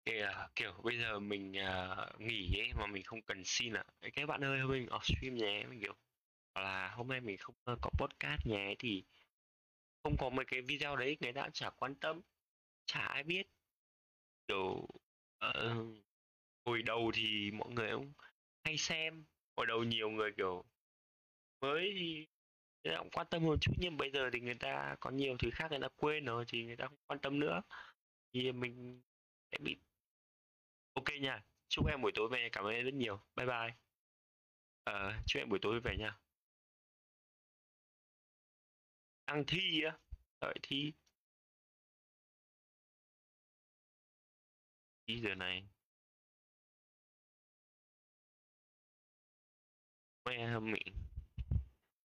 Thì à, kiểu bây giờ mình uh, nghỉ ấy mà mình không cần xin à các bạn ơi hôm nay mình off stream nhé mình kiểu hoặc là hôm nay mình không ờ, có podcast nhé thì không có mấy cái video đấy người ta cũng chả quan tâm chả ai biết. Kiểu uh, hồi đầu thì mọi người cũng hay xem hồi đầu nhiều người kiểu mới thì người ta cũng quan tâm một chút nhưng bây giờ thì người ta có nhiều thứ khác người ta quên rồi thì người ta không quan tâm nữa. Thì mình sẽ bị ok nha. Chúc em buổi tối về cảm ơn em rất nhiều. Bye bye. Ờ, chúc em buổi tối về nha. Đang thi á. Đợi thi. Thi giờ này. Mẹ mình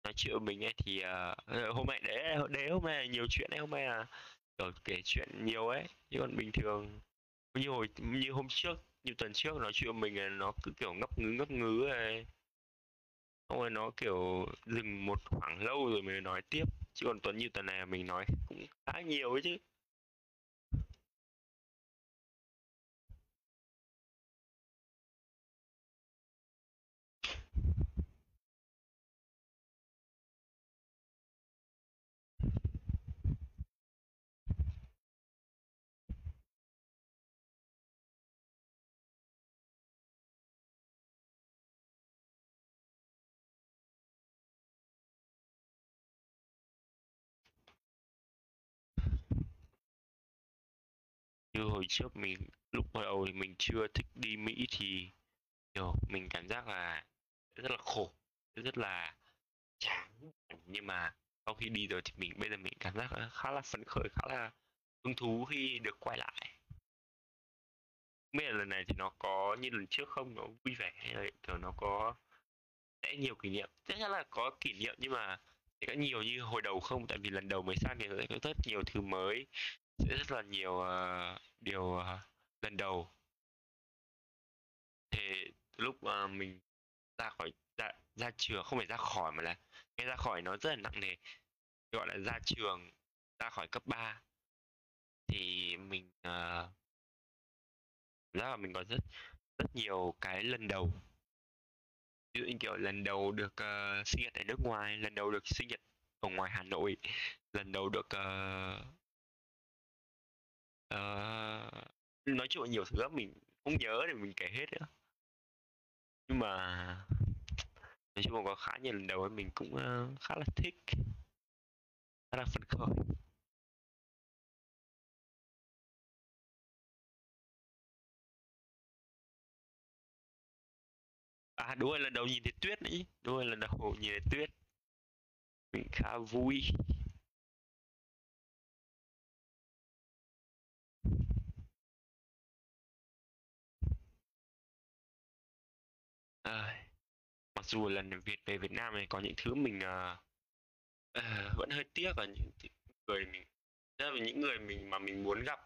nói chuyện mình ấy thì uh, hôm nay đấy đấy hôm nay nhiều chuyện ấy hôm nay là kiểu kể chuyện nhiều ấy chứ còn bình thường như hồi, như hôm trước, như tuần trước nói chuyện mình nó cứ kiểu ngấp ngứ ngấp ngứ này xong rồi nó kiểu dừng một khoảng lâu rồi mới nói tiếp. Chứ còn tuần, như tuần này mình nói cũng khá nhiều ấy chứ. Như hồi trước mình lúc bắt đầu thì mình chưa thích đi Mỹ thì, kiểu, mình cảm giác là rất là khổ, rất là chán nhưng mà sau khi đi rồi thì mình bây giờ mình cảm giác khá là phấn khởi, khá là hứng thú khi được quay lại. Không biết là lần này thì nó có như lần trước không? Nó vui vẻ hay là, kiểu, nó có sẽ nhiều kỷ niệm? Chắc chắn là có kỷ niệm nhưng mà sẽ có nhiều như hồi đầu không? Tại vì lần đầu mới sang thì sẽ có rất nhiều thứ mới, sẽ rất là nhiều, uh, điều, uh, lần đầu. Thì lúc uh, mình ra khỏi ra ra trường không phải ra khỏi mà là nghe ra khỏi nó rất là nặng nề, gọi là ra trường, ra khỏi cấp 3 thì mình, uh, ra là mình có rất rất nhiều cái lần đầu. Ví dụ như, kiểu, lần đầu được, uh, sinh nhật ở nước ngoài, lần đầu được sinh nhật ở ngoài Hà Nội, lần đầu được, uh, ờ, nói chung là nhiều thứ lắm, mình không nhớ để mình kể hết nữa. Nhưng mà nói chung là có khá nhiều lần đầu ấy, mình cũng, ờ, khá là thích. Khá là phấn khởi. À, đúng rồi, lần đầu nhìn thấy tuyết đấy. đúng rồi, lần đầu nhìn thấy tuyết. Mình khá vui. À, mặc dù lần Việt về Việt Nam này có những thứ mình, à, à, vẫn hơi tiếc và những người mình rất là những người mình mà mình muốn gặp,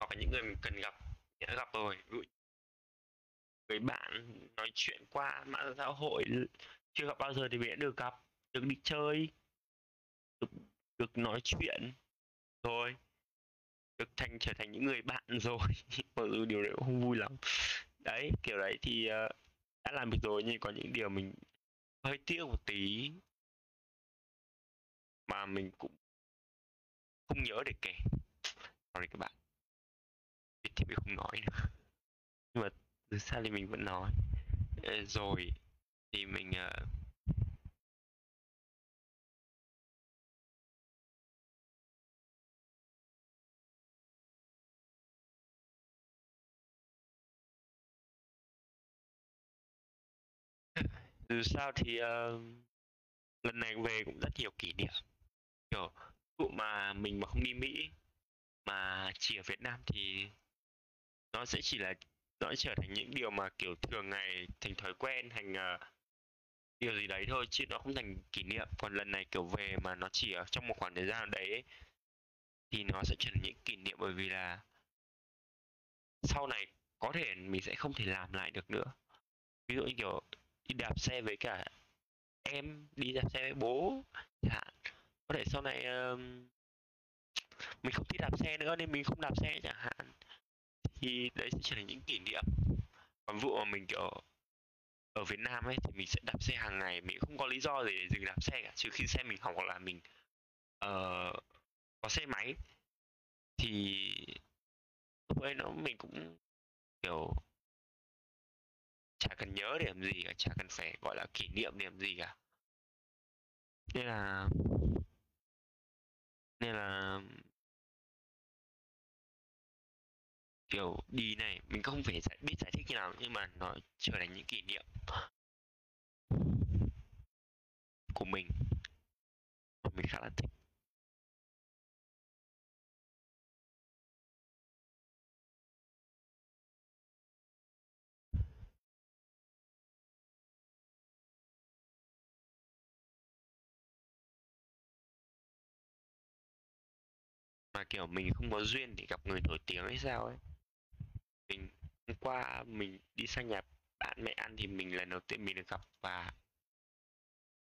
hoặc là những người mình cần gặp đã gặp rồi. Người bạn nói chuyện qua mạng xã hội, chưa gặp bao giờ thì mình đã được gặp, được đi chơi, được được nói chuyện rồi, được thành trở thành những người bạn rồi, mặc dù ừ, điều đấy cũng không vui lắm. Đấy, kiểu đấy thì, uh, đã làm được rồi nhưng có những điều mình hơi tiếc một tí. Mà mình cũng không nhớ để kể. Sorry các bạn. Biết thì mình không nói nữa. Nhưng mà từ xa thì mình vẫn nói. Ờ, rồi thì mình, uh, Dù sao thì, uh, lần này về cũng rất nhiều kỷ niệm. Kiểu, vụ mà mình mà không đi Mỹ, mà chỉ ở Việt Nam thì nó sẽ chỉ là nó trở thành những điều mà, kiểu, thường ngày, thành thói quen, thành, uh, điều gì đấy thôi chứ nó không thành kỷ niệm. Còn lần này, kiểu, về mà nó chỉ ở trong một khoảng thời gian đấy ấy, thì nó sẽ trở thành những kỷ niệm bởi vì là sau này có thể mình sẽ không thể làm lại được nữa. Ví dụ như, kiểu, đi đạp xe với cả em, đi đạp xe với bố chẳng hạn. Có thể sau này, um, mình không thích đạp xe nữa nên mình không đạp xe chẳng hạn. Thì đấy sẽ trở thành những kỷ niệm. Còn vụ mà mình, kiểu, ở Việt Nam ấy thì mình sẽ đạp xe hàng ngày, mình không có lý do gì để dừng đạp xe cả, trừ khi xe mình hỏng hoặc là mình, uh, có xe máy. Thì lúc ấy nó mình cũng, kiểu chả cần nhớ để làm gì cả, chả cần phải, gọi là, kỷ niệm để làm gì cả. Nên là nên là kiểu, đi này, mình không phải giải biết giải thích như nào nhưng mà nó trở thành những kỷ niệm của mình. Và mình khá là thích. Kiểu, mình không có duyên để gặp người nổi tiếng hay sao ấy. Mình hôm qua mình đi sang nhà bạn mẹ ăn thì mình lần đầu tiên mình được gặp và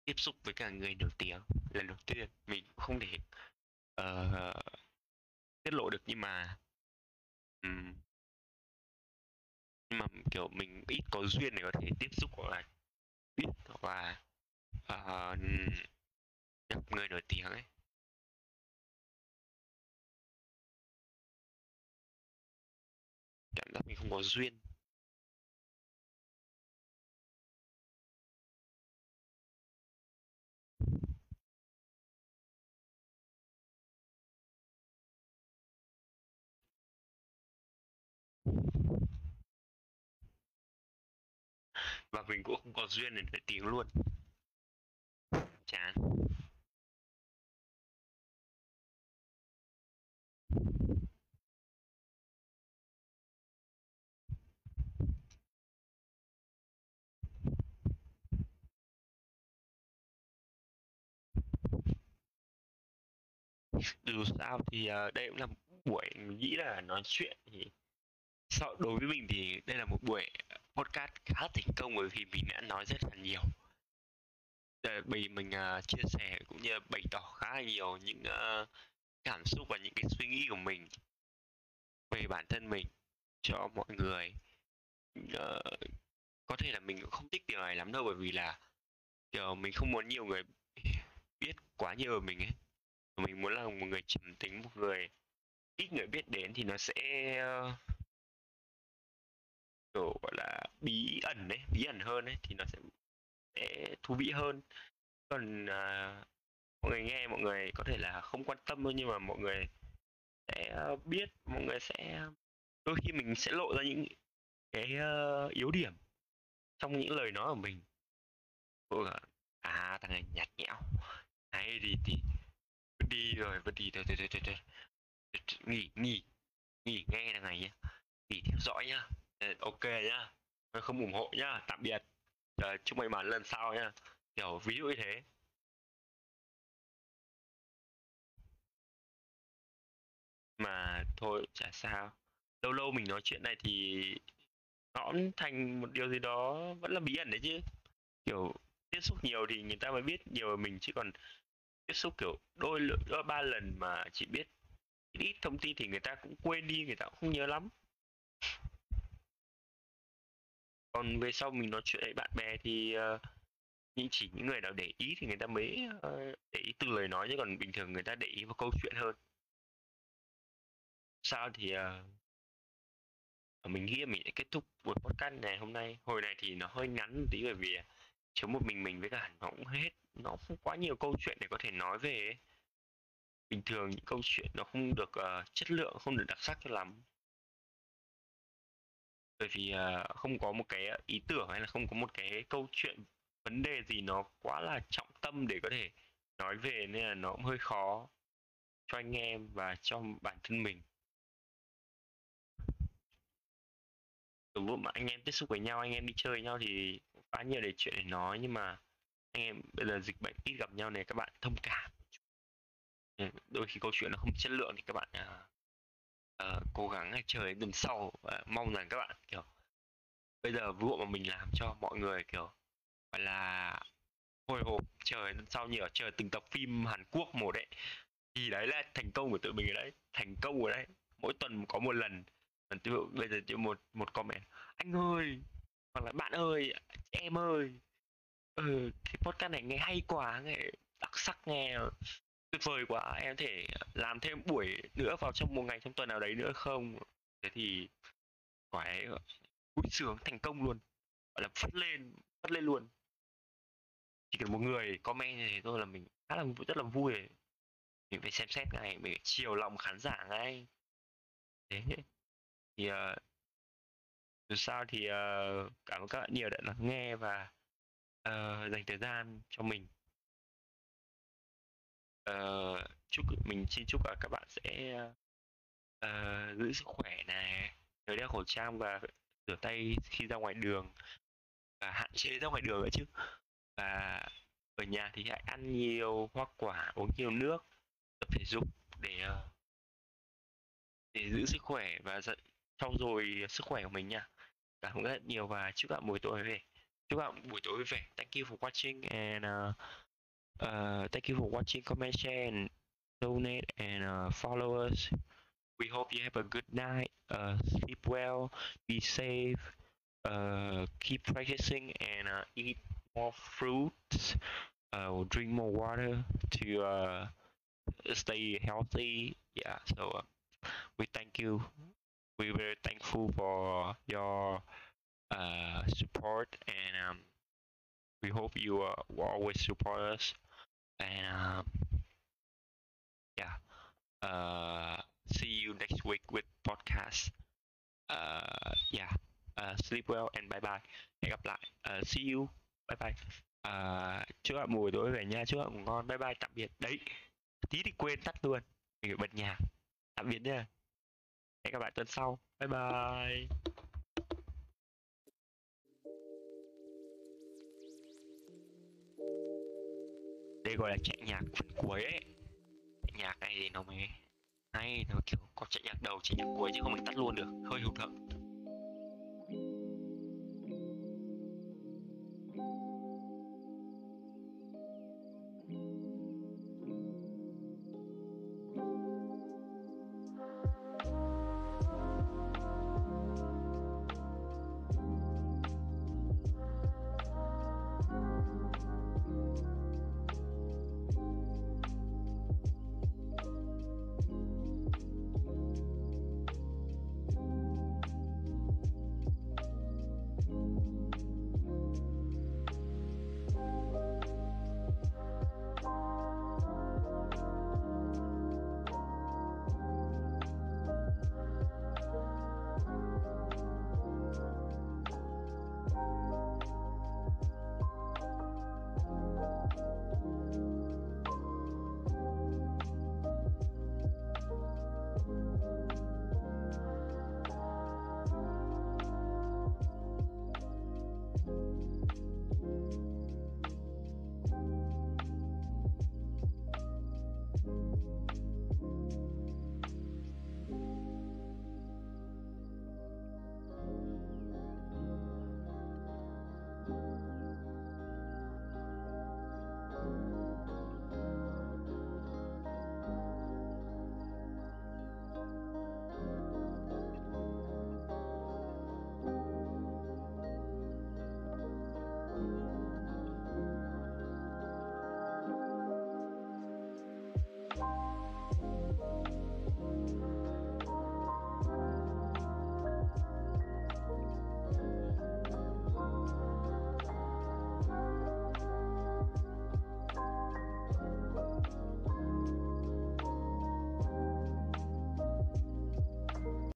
tiếp xúc với cả người nổi tiếng, lần đầu tiên. Mình cũng không thể, uh, tiết lộ được nhưng mà um, nhưng mà, kiểu, mình ít có duyên để có thể tiếp xúc hoặc là biết hoặc là, uh, gặp người nổi tiếng ấy. Cảm giác mình không có duyên. và mình cũng không có duyên để nổi tiếng luôn chán dù sao thì uh, đây cũng là một buổi mình nghĩ là nói chuyện thì sau đối với mình thì đây là một buổi podcast khá thành công bởi vì mình đã nói rất là nhiều. Ờ, bởi mình uh, chia sẻ cũng như bày tỏ khá là nhiều những uh, cảm xúc và những cái suy nghĩ của mình về bản thân mình cho mọi người. Uh, có thể là mình cũng không thích điều này lắm đâu bởi vì là kiểu mình không muốn nhiều người biết quá nhiều về mình ấy mình muốn là một người trầm tính một người ít người biết đến thì nó sẽ uh, kiểu gọi là bí ẩn đấy bí ẩn hơn ấy thì nó sẽ, sẽ thú vị hơn. Còn uh, mọi người nghe mọi người có thể là không quan tâm thôi nhưng mà mọi người sẽ uh, biết mọi người sẽ đôi khi mình sẽ lộ ra những cái uh, yếu điểm trong những lời nói của mình. À thằng này nhạt nhẽo. Hay thì thì đi rồi vẫn đi đây, đây, đây, đây, đây. nghỉ nghỉ nghỉ nghe là này nhá. Nghỉ theo dõi nhá. Ờ, ok nhá. Không ủng hộ nhá tạm biệt. À, chúc may mắn lần sau nhá. Kiểu ví dụ như thế. Mà thôi chả sao. Lâu lâu mình nói chuyện này thì nó cũng thành một điều gì đó vẫn là bí ẩn đấy chứ. Kiểu tiếp xúc nhiều thì người ta mới biết nhiều về mình chứ còn tiếp xúc kiểu đôi đôi ba lần mà chị biết ít thông tin thì người ta cũng quên đi người ta cũng không nhớ lắm. Còn về sau mình nói chuyện với bạn bè thì uh, nhưng chỉ những người nào để ý thì người ta mới uh, để ý từ lời nói chứ còn bình thường người ta để ý vào câu chuyện hơn. Sao thì uh, mình nghĩ mình sẽ kết thúc buổi podcast này hôm nay. Hồi này thì nó hơi ngắn một tí bởi vì chống một mình mình với cả nó cũng hết nó không quá nhiều câu chuyện để có thể nói về ấy. bình thường những câu chuyện nó không được uh, chất lượng không được đặc sắc cho lắm bởi vì uh, không có một cái ờ, ý tưởng hay là không có một cái câu chuyện vấn đề gì nó quá là trọng tâm để có thể nói về nên là nó cũng hơi khó cho anh em và cho bản thân mình từ lúc mà anh em tiếp xúc với nhau anh em đi chơi với nhau thì quá nhiều để chuyện để nói nhưng mà anh em bây giờ dịch bệnh ít gặp nhau này các bạn thông cảm. Ừ, đôi khi câu chuyện nó không chất lượng thì các bạn uh, uh, cố gắng à, chờ đến tuần sau uh, mong rằng các bạn kiểu bây giờ vụ mà mình làm cho mọi người kiểu gọi là hồi hộp chờ đến sau như ở chờ từng tập phim Hàn Quốc một đấy thì đấy là thành công của tụi mình đấy thành công rồi đấy. Mỗi tuần có một lần ví dụ bây giờ chỉ một một comment anh ơi hoặc là bạn ơi em ơi ừ thì podcast này nghe hay quá nghe đặc sắc nghe tuyệt vời quá. Em thể làm thêm buổi nữa vào trong một ngày trong tuần nào đấy nữa không? Thế thì quả vui sướng thành công luôn. Gọi là phát lên phát lên luôn. Chỉ cần một người comment như thế thôi là mình khá là rất là vui. Mình phải xem xét ngay mình phải chiều lòng khán giả ngay. Thế thì uh, dù sao thì uh, cảm ơn các bạn nhiều đã lắng nghe và uh, dành thời gian cho mình. Uh, chúc mình xin chúc là các bạn sẽ uh, giữ sức khỏe này nhớ đeo khẩu trang và rửa tay khi ra ngoài đường và hạn chế ra ngoài đường nữa chứ. Và ở nhà thì hãy ăn nhiều hoa quả uống nhiều nước tập thể dục để để giữ sức khỏe và trong rồi sức khỏe của mình nha. Cảm ơn rất nhiều và chúc bạn buổi tối về chúc bạn buổi tối vui vẻ. Thank you for watching and uh, uh, thank you for watching comment share and donate and uh, follow us. We hope you have a good night. Uh, sleep well be safe uh, keep practicing and uh, eat more fruits uh, drink more water to uh, stay healthy. Yeah so uh, we thank you. We're very thankful for your uh, support and um, we hope you uh, will always support us. And um, yeah uh, see you next week with podcast. Uh, yeah uh, sleep well and bye bye. Hẹn gặp lại. Uh, see you. Bye bye. Uh, chúc bạn buổi tối về nha chúc bạn ngủ ngon. Bye bye tạm biệt. Đấy tí thì quên tắt luôn. Mình phải bật nhạc. Tạm biệt nha. Hẹn gặp lại tuần sau. Bye bye. đây gọi là chạy nhạc phần cuối ấy. Chạy nhạc này thì nó mới hay, nó kiểu có chạy nhạc đầu, chạy nhạc cuối chứ không mình tắt luôn được, hơi hụt hẫng.